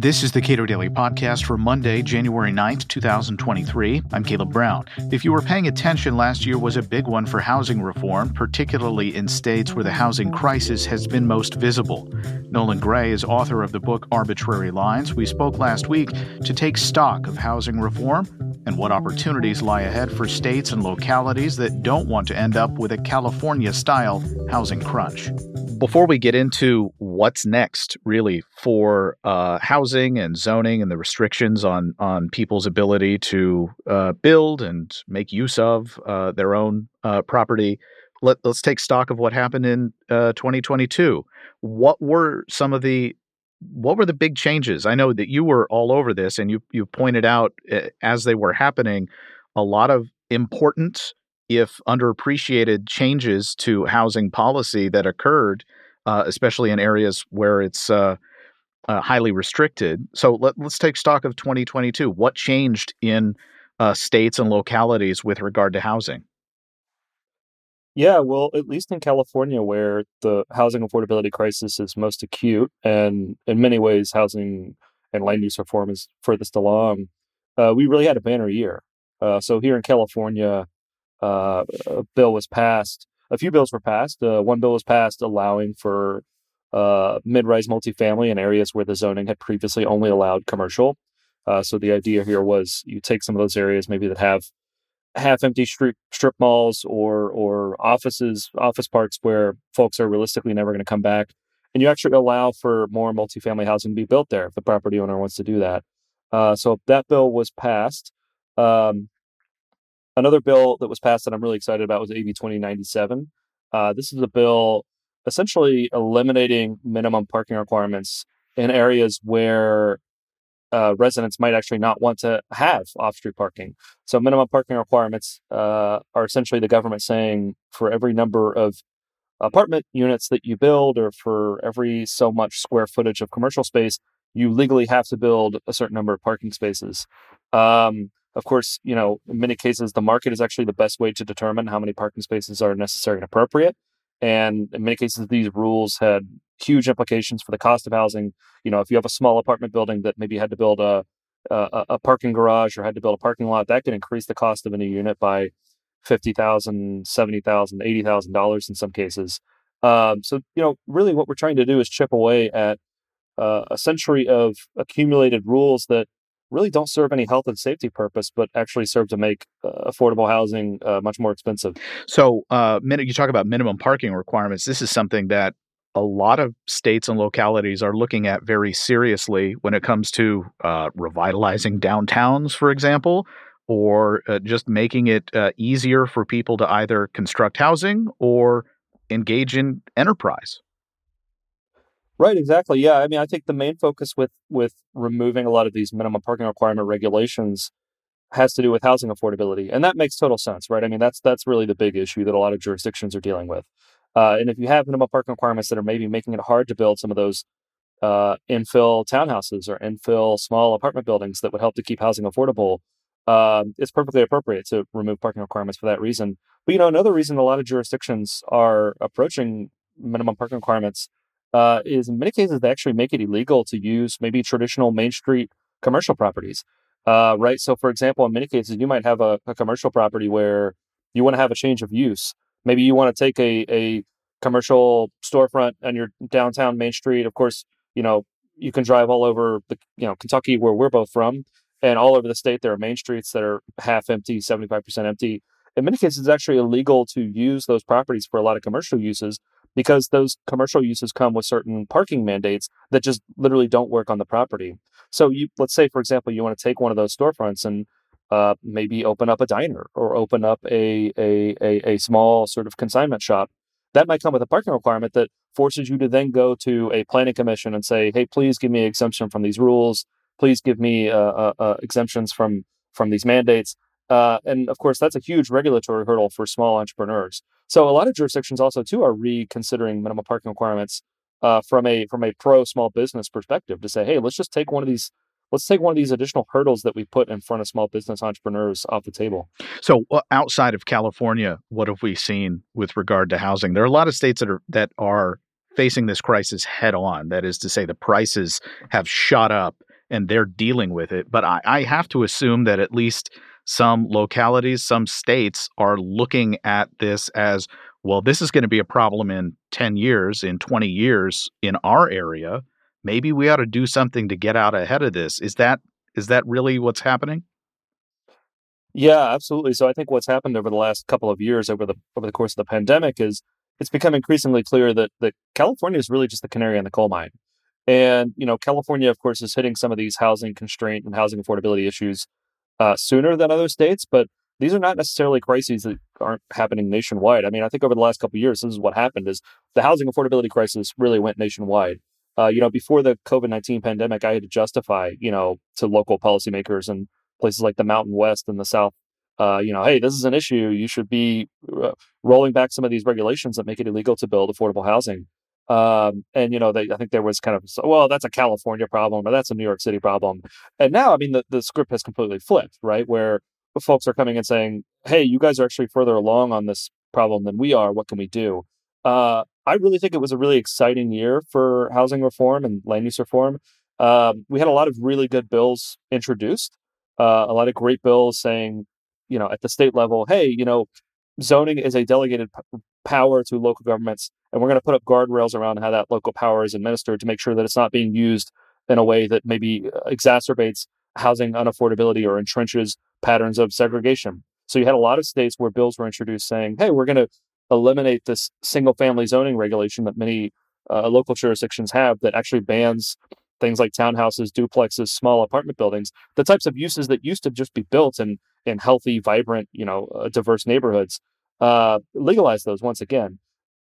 This is the Cato Daily Podcast for Monday, January 9th, 2023. I'm Caleb Brown. If you were paying attention, last year was a big one for housing reform, particularly in states where the housing crisis has been most visible. Nolan Gray is author of the book Arbitrary Lines. We spoke last week to take stock of housing reform and what opportunities lie ahead for states and localities that don't want to end up with a California style housing crunch. Before we get into what's next, really, for uh, housing and zoning and the restrictions on, on people's ability to uh, build and make use of uh, their own uh, property, let, us take stock of what happened in uh, 2022. What were some of the what were the big changes? I know that you were all over this, and you you pointed out uh, as they were happening a lot of important, if underappreciated, changes to housing policy that occurred, uh, especially in areas where it's uh, uh highly restricted. So let, us take stock of 2022. What changed in uh, states and localities with regard to housing? Yeah, well, at least in California, where the housing affordability crisis is most acute, and in many ways, housing and land use reform is furthest along, uh, we really had a banner year. Uh, so here in California, uh, a bill was passed. A few bills were passed. Uh, one bill was passed allowing for uh, mid-rise multifamily in areas where the zoning had previously only allowed commercial. Uh, so the idea here was you take some of those areas maybe that have half empty strip, strip malls or or offices office parks where folks are realistically never going to come back and you actually allow for more multifamily housing to be built there if the property owner wants to do that uh, so that bill was passed um, another bill that was passed that i'm really excited about was ab 2097 uh, this is a bill essentially eliminating minimum parking requirements in areas where uh, residents might actually not want to have off-street parking. So minimum parking requirements uh, are essentially the government saying for every number of apartment units that you build, or for every so much square footage of commercial space, you legally have to build a certain number of parking spaces. Um, of course, you know, in many cases, the market is actually the best way to determine how many parking spaces are necessary and appropriate. And in many cases, these rules had huge implications for the cost of housing. You know, if you have a small apartment building that maybe had to build a a, a parking garage or had to build a parking lot, that could increase the cost of a new unit by fifty thousand, seventy thousand, eighty thousand dollars in some cases. Um, so you know, really, what we're trying to do is chip away at uh, a century of accumulated rules that really don't serve any health and safety purpose, but actually serve to make uh, affordable housing uh, much more expensive. So, uh, you talk about minimum parking requirements. This is something that a lot of states and localities are looking at very seriously when it comes to uh, revitalizing downtowns, for example, or uh, just making it uh, easier for people to either construct housing or engage in enterprise. Right, exactly. Yeah, I mean, I think the main focus with with removing a lot of these minimum parking requirement regulations has to do with housing affordability, and that makes total sense, right? I mean, that's that's really the big issue that a lot of jurisdictions are dealing with. Uh, and if you have minimum parking requirements that are maybe making it hard to build some of those uh, infill townhouses or infill small apartment buildings that would help to keep housing affordable, um, it's perfectly appropriate to remove parking requirements for that reason. But you know, another reason a lot of jurisdictions are approaching minimum parking requirements uh, is in many cases they actually make it illegal to use maybe traditional main street commercial properties. Uh, right. So, for example, in many cases, you might have a, a commercial property where you want to have a change of use. Maybe you want to take a, a commercial storefront on your downtown main street. Of course, you know you can drive all over the you know Kentucky where we're both from, and all over the state there are main streets that are half empty, seventy five percent empty. In many cases, it's actually illegal to use those properties for a lot of commercial uses because those commercial uses come with certain parking mandates that just literally don't work on the property. So you let's say for example you want to take one of those storefronts and uh, maybe open up a diner or open up a, a, a a small sort of consignment shop. That might come with a parking requirement that forces you to then go to a planning commission and say, "Hey, please give me exemption from these rules. Please give me uh, uh, uh exemptions from from these mandates." Uh, and of course, that's a huge regulatory hurdle for small entrepreneurs. So a lot of jurisdictions also too are reconsidering minimum parking requirements uh, from a from a pro small business perspective to say, hey, let's just take one of these let's take one of these additional hurdles that we put in front of small business entrepreneurs off the table. So, outside of California, what have we seen with regard to housing? There are a lot of states that are that are facing this crisis head on. That is to say, the prices have shot up and they're dealing with it. But I, I have to assume that at least some localities, some states are looking at this as well, this is going to be a problem in 10 years, in 20 years in our area. Maybe we ought to do something to get out ahead of this. Is that is that really what's happening? Yeah, absolutely. So I think what's happened over the last couple of years over the over the course of the pandemic is it's become increasingly clear that that California is really just the canary in the coal mine. And you know, California, of course, is hitting some of these housing constraint and housing affordability issues uh, sooner than other states, but these are not necessarily crises that aren't happening nationwide. I mean, I think over the last couple years, this is what happened: is the housing affordability crisis really went nationwide. Uh, you know, before the COVID nineteen pandemic, I had to justify, you know, to local policymakers and places like the Mountain West and the South uh, you know, hey, this is an issue. You should be uh, rolling back some of these regulations that make it illegal to build affordable housing. Um, and you know, they, I think there was kind of, well, that's a California problem or that's a New York City problem. And now, I mean, the, the script has completely flipped, right? Where folks are coming and saying, hey, you guys are actually further along on this problem than we are. What can we do? Uh, I really think it was a really exciting year for housing reform and land use reform. Um, we had a lot of really good bills introduced, uh, a lot of great bills saying, you know, at the state level, hey, you know, zoning is a delegated p- power to local governments, and we're going to put up guardrails around how that local power is administered to make sure that it's not being used in a way that maybe uh, exacerbates housing unaffordability or entrenches patterns of segregation. So you had a lot of states where bills were introduced saying, hey, we're going to eliminate this single family zoning regulation that many uh, local jurisdictions have that actually bans things like townhouses, duplexes, small apartment buildings, the types of uses that used to just be built in in healthy, vibrant, you know, uh, diverse neighborhoods. Uh, legalize those once again.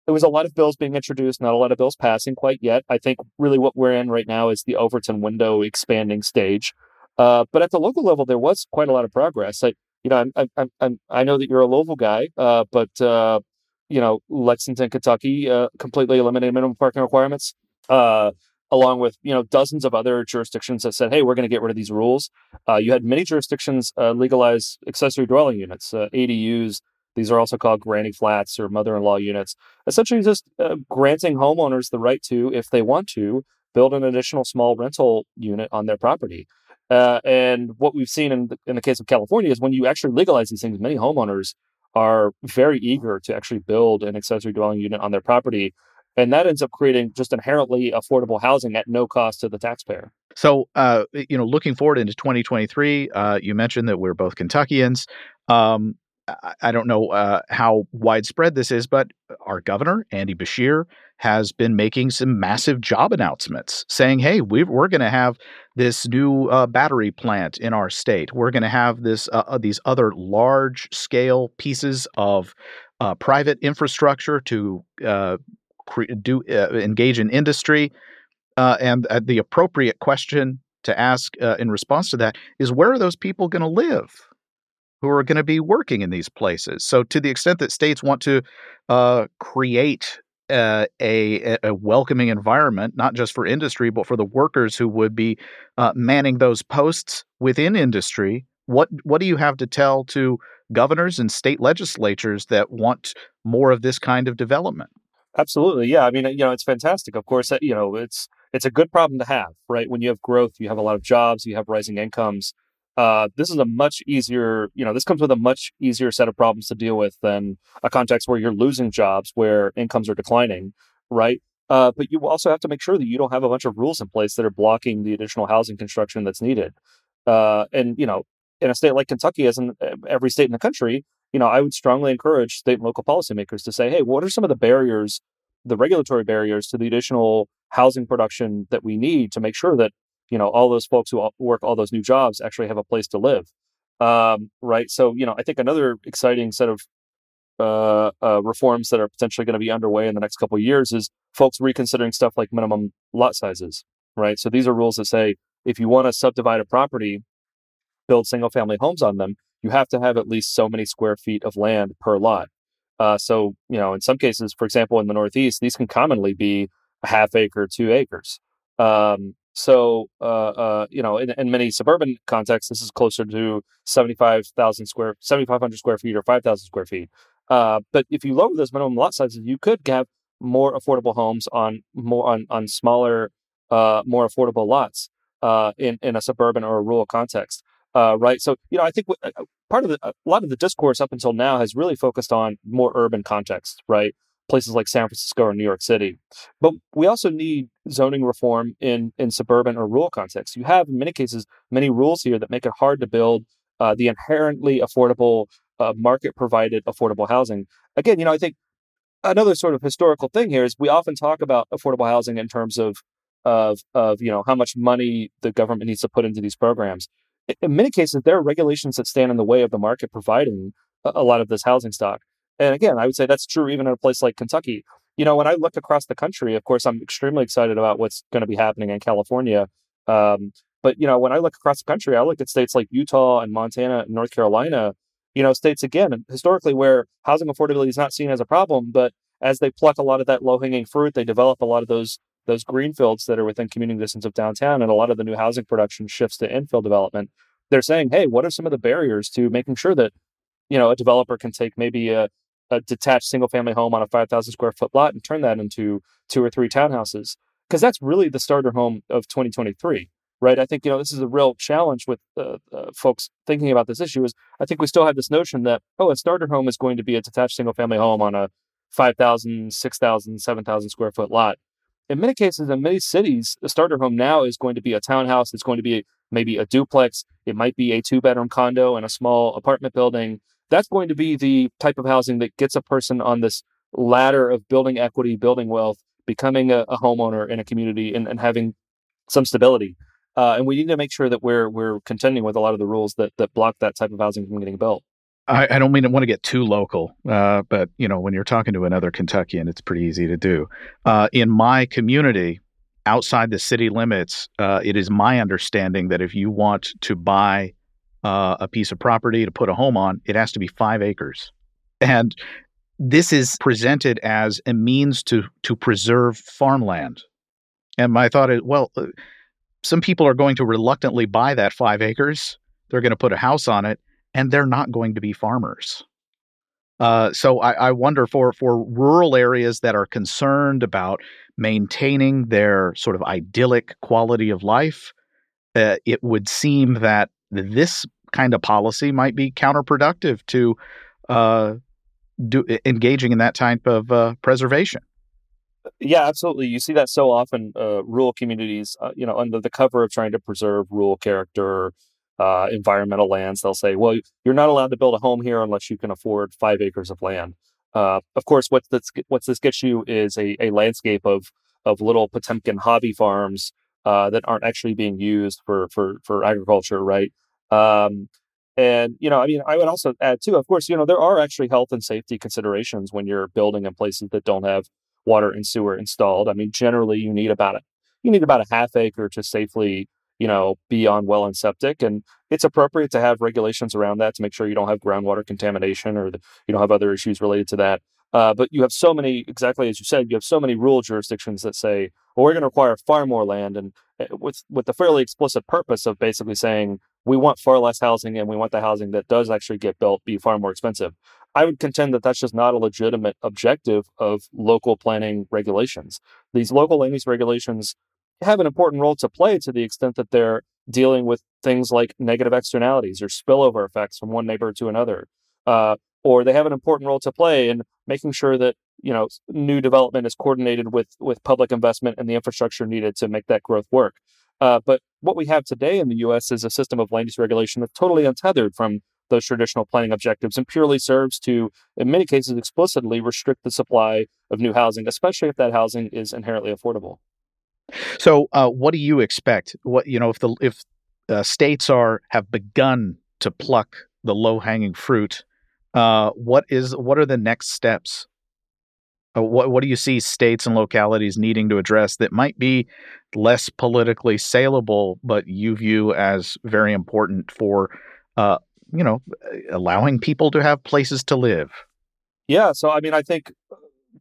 There was a lot of bills being introduced, not a lot of bills passing quite yet. I think really what we're in right now is the Overton window expanding stage. Uh, but at the local level, there was quite a lot of progress. I, you know, I'm, I'm, I'm, i know that you're a Louisville guy, uh, but uh, you know, Lexington, Kentucky, uh, completely eliminated minimum parking requirements. Uh, along with you know dozens of other jurisdictions that said, "Hey, we're going to get rid of these rules." Uh, you had many jurisdictions legalize accessory dwelling units, ADUs. These are also called granny flats or mother-in-law units. Essentially, just uh, granting homeowners the right to, if they want to, build an additional small rental unit on their property. Uh, and what we've seen in the, in the case of California is when you actually legalize these things, many homeowners are very eager to actually build an accessory dwelling unit on their property and that ends up creating just inherently affordable housing at no cost to the taxpayer. So, uh, you know, looking forward into 2023, uh, you mentioned that we're both Kentuckians. Um, I don't know uh, how widespread this is, but our governor, Andy Beshear, has been making some massive job announcements saying, hey, we are going to have this new uh, battery plant in our state. We're going to have this uh, uh, these other large scale pieces of uh, private infrastructure to uh, do uh, engage in industry. And the appropriate question to ask in response to that is where are those people going to live who are going to be working in these places? So, to the extent that states want to uh, create uh, a, a, welcoming environment, not just for industry, but for the workers who would be manning those posts within industry, what what do you have to tell to governors and state legislatures that want more of this kind of development? Absolutely. Yeah. I mean, you know, it's fantastic. Of course, you know, it's it's a good problem to have, right? When you have growth, you have a lot of jobs, you have rising incomes. Uh, this is a much easier, you know, this comes with a much easier set of problems to deal with than a context where you're losing jobs, where incomes are declining, right? Uh, but you also have to make sure that you don't have a bunch of rules in place that are blocking the additional housing construction that's needed. Uh, and you know, in a state like Kentucky, as in every state in the country, you know, I would strongly encourage state and local policymakers to say, hey, what are some of the barriers, the regulatory barriers to the additional housing production that we need to make sure that, you know, all those folks who work all those new jobs actually have a place to live. Um, right. So, you know, I think another exciting set of uh, uh, reforms that are potentially going to be underway in the next couple of years is folks reconsidering stuff like minimum lot sizes. Right. So these are rules that say if you want to subdivide a property, build single family homes on them, you have to have at least so many square feet of land per lot. Uh, so, you know, in some cases, for example, in the Northeast, these can commonly be a half acre, two acres. Um, so, uh, uh, you know, in, in, many suburban contexts, this is closer to 75,000 square, 7,500 square feet or 5,000 square feet. Uh, but if you lower those minimum lot sizes, you could have more affordable homes on more on on smaller, uh, more affordable lots uh, in in a suburban or a rural context. Uh, right. So, you know, I think part of the, a lot of the discourse up until now has really focused on more urban contexts, right? Places like San Francisco or New York City. But we also need zoning reform in, in suburban or rural contexts. You have, in many cases, many rules here that make it hard to build uh, the inherently affordable, uh, market provided affordable housing. Again, you know, I think another sort of historical thing here is we often talk about affordable housing in terms of of of you know how much money the government needs to put into these programs in many cases, there are regulations that stand in the way of the market providing a lot of this housing stock. And again, I would say that's true even in a place like Kentucky. You know, when I look across the country, of course, I'm extremely excited about what's going to be happening in California. Um, but you know, when I look across the country, I look at states like Utah and Montana and North Carolina. You know, states again historically where housing affordability is not seen as a problem, but as they pluck a lot of that low hanging fruit, they develop a lot of those those greenfields that are within commuting distance of downtown and a lot of the new housing production shifts to infill development they're saying hey what are some of the barriers to making sure that you know a developer can take maybe a, a detached single family home on a 5000 square foot lot and turn that into two or three townhouses because that's really the starter home of 2023 right i think you know this is a real challenge with uh, uh, folks thinking about this issue is i think we still have this notion that oh a starter home is going to be a detached single family home on a 5000 6000 7000 square foot lot in many cases, in many cities, a starter home now is going to be a townhouse. It's going to be maybe a duplex. It might be a two bedroom condo in a small apartment building. That's going to be the type of housing that gets a person on this ladder of building equity, building wealth, becoming a, a homeowner in a community, and, and having some stability. Uh, and we need to make sure that we're we're contending with a lot of the rules that that block that type of housing from getting built. I, I don't mean to want to get too local, uh, but you know, when you're talking to another Kentuckian, it's pretty easy to do. Uh, in my community, outside the city limits, uh, it is my understanding that if you want to buy uh, a piece of property to put a home on, it has to be five acres, and this is presented as a means to to preserve farmland. And my thought is, well, uh, some people are going to reluctantly buy that five acres. They're going to put a house on it and they're not going to be farmers. Uh, so I, I, wonder for for rural areas that are concerned about maintaining their sort of idyllic quality of life, uh, it would seem that this kind of policy might be counterproductive to uh, do, engaging in that type of uh, preservation. Yeah, absolutely. You see that so often. Uh, rural communities, uh, you know, under the cover of trying to preserve rural character uh, environmental lands, they'll say, well, you're not allowed to build a home here unless you can afford five acres of land. Uh, of course, what this what this gets you is a, a landscape of of little Potemkin hobby farms uh, that aren't actually being used for for for agriculture, right? Um, and you know, I mean, I would also add too. Of course, you know, there are actually health and safety considerations when you're building in places that don't have water and sewer installed. I mean, generally, you need about a you need about a half acre to safely you know, be on well and septic. And it's appropriate to have regulations around that to make sure you don't have groundwater contamination or the, you don't have other issues related to that. Uh, but you have so many, exactly as you said, you have so many rural jurisdictions that say, well, we're going to require far more land, and eh, with with the fairly explicit purpose of basically saying we want far less housing, and we want the housing that does actually get built be far more expensive. I would contend that that's just not a legitimate objective of local planning regulations. These local land use regulations have an important role to play to the extent that they're dealing with things like negative externalities or spillover effects from one neighbor to another. Uh, or they have an important role to play in making sure that you know new development is coordinated with with public investment and the infrastructure needed to make that growth work. Uh, but what we have today in the U.S. is a system of land use regulation that's totally untethered from those traditional planning objectives and purely serves to, in many cases, explicitly restrict the supply of new housing, especially if that housing is inherently affordable. So, uh, what do you expect? What you know, if the if uh, states are have begun to pluck the low hanging fruit, uh, what is what are the next steps? Uh, what what do you see states and localities needing to address that might be less politically saleable, but you view as very important for, uh, you know, allowing people to have places to live? Yeah, so I mean, I think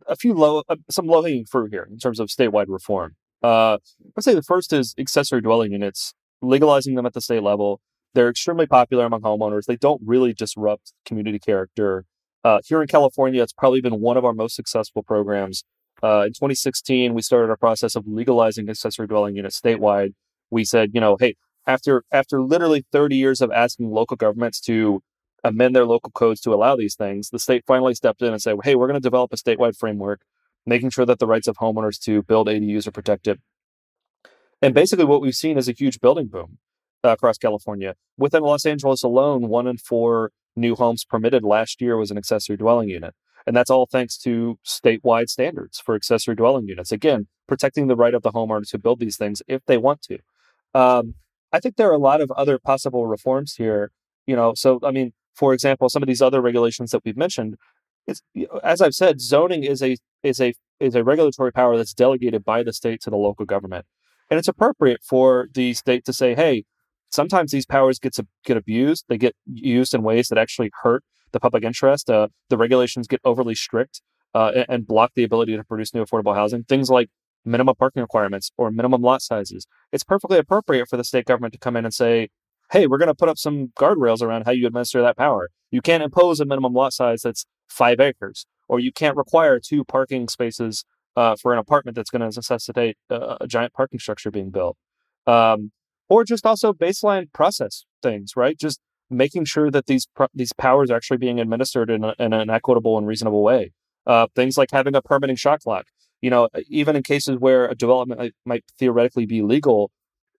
a few low, uh, some low hanging fruit here in terms of statewide reform. Uh, I'd say the first is accessory dwelling units, legalizing them at the state level. They're extremely popular among homeowners. They don't really disrupt community character. Uh, here in California, it's probably been one of our most successful programs Uh, in 2016, we started a process of legalizing accessory dwelling units statewide. We said, you know, hey, after after literally 30 years of asking local governments to amend their local codes to allow these things, the state finally stepped in and said, hey, we're going to develop a statewide framework, making sure that the rights of homeowners to build ADUs are protected. And basically, what we've seen is a huge building boom uh, across California. Within Los Angeles alone, one in four new homes permitted last year was an accessory dwelling unit. And that's all thanks to statewide standards for accessory dwelling units. Again, protecting the right of the homeowner to build these things if they want to. Um, I think there are a lot of other possible reforms here. You know, so I mean, for example, some of these other regulations that we've mentioned, it's as I've said, zoning is a is a is a regulatory power that's delegated by the state to the local government, and it's appropriate for the state to say, hey, sometimes these powers get get abused. They get used in ways that actually hurt the public interest. Uh, the regulations get overly strict uh, and, and block the ability to produce new affordable housing. Things like minimum parking requirements or minimum lot sizes. It's perfectly appropriate for the state government to come in and say, hey, we're going to put up some guardrails around how you administer that power. You can't impose a minimum lot size that's five acres, or you can't require two parking spaces uh, for an apartment that's going to necessitate a, a, giant parking structure being built. Um, or just also baseline process things, right? Just making sure that these these powers are actually being administered in, a, in an equitable and reasonable way. Uh, things like having a permitting shot clock. You know, even in cases where a development might, might theoretically be legal,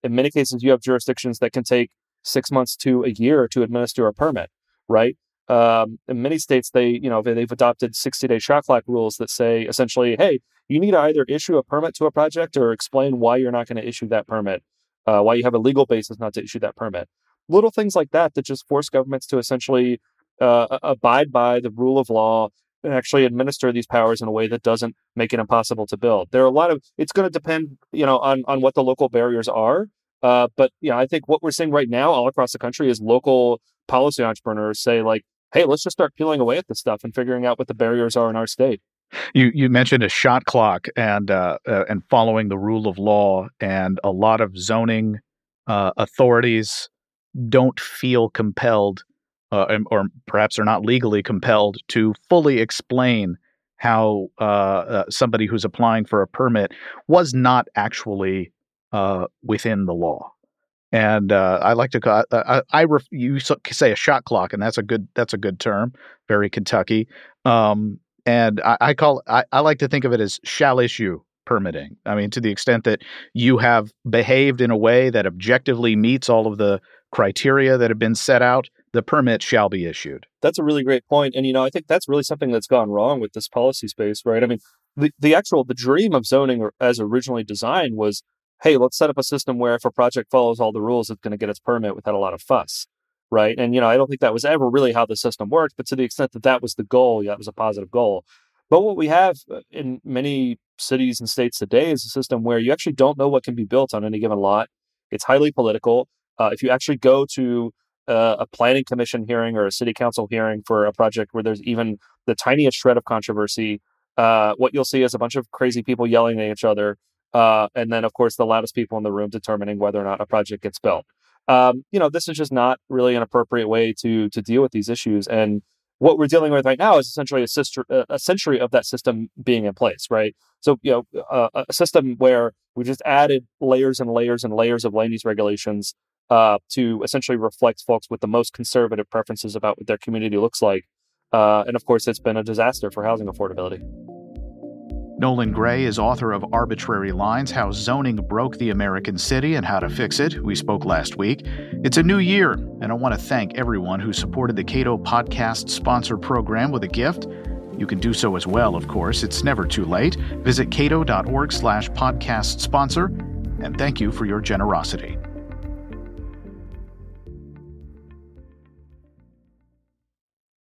in many cases you have jurisdictions that can take six months to a year to administer a permit, right? Um, in many states, they you know they've adopted 60 day shot clock rules that say essentially, hey, you need to either issue a permit to a project or explain why you're not going to issue that permit, uh, why you have a legal basis not to issue that permit. Little things like that that just force governments to essentially uh, abide by the rule of law and actually administer these powers in a way that doesn't make it impossible to build. There are a lot of it's going to depend, you know, on on what the local barriers are. Uh, but you know, I think what we're seeing right now all across the country is local policy entrepreneurs say like, "Hey, let's just start peeling away at this stuff and figuring out what the barriers are in our state." You you mentioned a shot clock and uh, uh, and following the rule of law, and a lot of zoning uh, authorities don't feel compelled, uh, or perhaps are not legally compelled to fully explain how uh, uh, somebody who's applying for a permit was not actually within the law. And uh, I like to call I, I ref, you say a shot clock, and that's a good that's a good term, very Kentucky. Um, and I, I call I, I like to think of it as shall issue permitting. I mean, to the extent that you have behaved in a way that objectively meets all of the criteria that have been set out, the permit shall be issued. That's a really great point. And, you know, I think that's really something that's gone wrong with this policy space, right? I mean, the, the actual, the dream of zoning as originally designed was hey, let's set up a system where if a project follows all the rules, it's going to get its permit without a lot of fuss. Right. And, you know, I don't think that was ever really how the system worked, but to the extent that that was the goal, yeah, that was a positive goal. But what we have uh, in many cities and states today is a system where you actually don't know what can be built on any given lot. It's highly political. Uh, if you actually go to uh, a planning commission hearing or a city council hearing for a project where there's even the tiniest shred of controversy, uh, what you'll see is a bunch of crazy people yelling at each other uh, and then, of course, the loudest people in the room determining whether or not a project gets built. Um, you know, this is just not really an appropriate way to to deal with these issues. And what we're dealing with right now is essentially a, sister, a century of that system being in place, right? So, you know, uh, a system where we just added layers and layers and layers of land use regulations uh, to essentially reflect folks with the most conservative preferences about what their community looks like. Uh, and of course, it's been a disaster for housing affordability. Nolan Gray is author of Arbitrary Lines How Zoning Broke the American City and How to Fix It. We spoke last week. It's a new year, and I want to thank everyone who supported the Cato Podcast Sponsor Program with a gift. You can do so as well, of course. It's never too late. Visit cato.org slash podcast sponsor, and thank you for your generosity.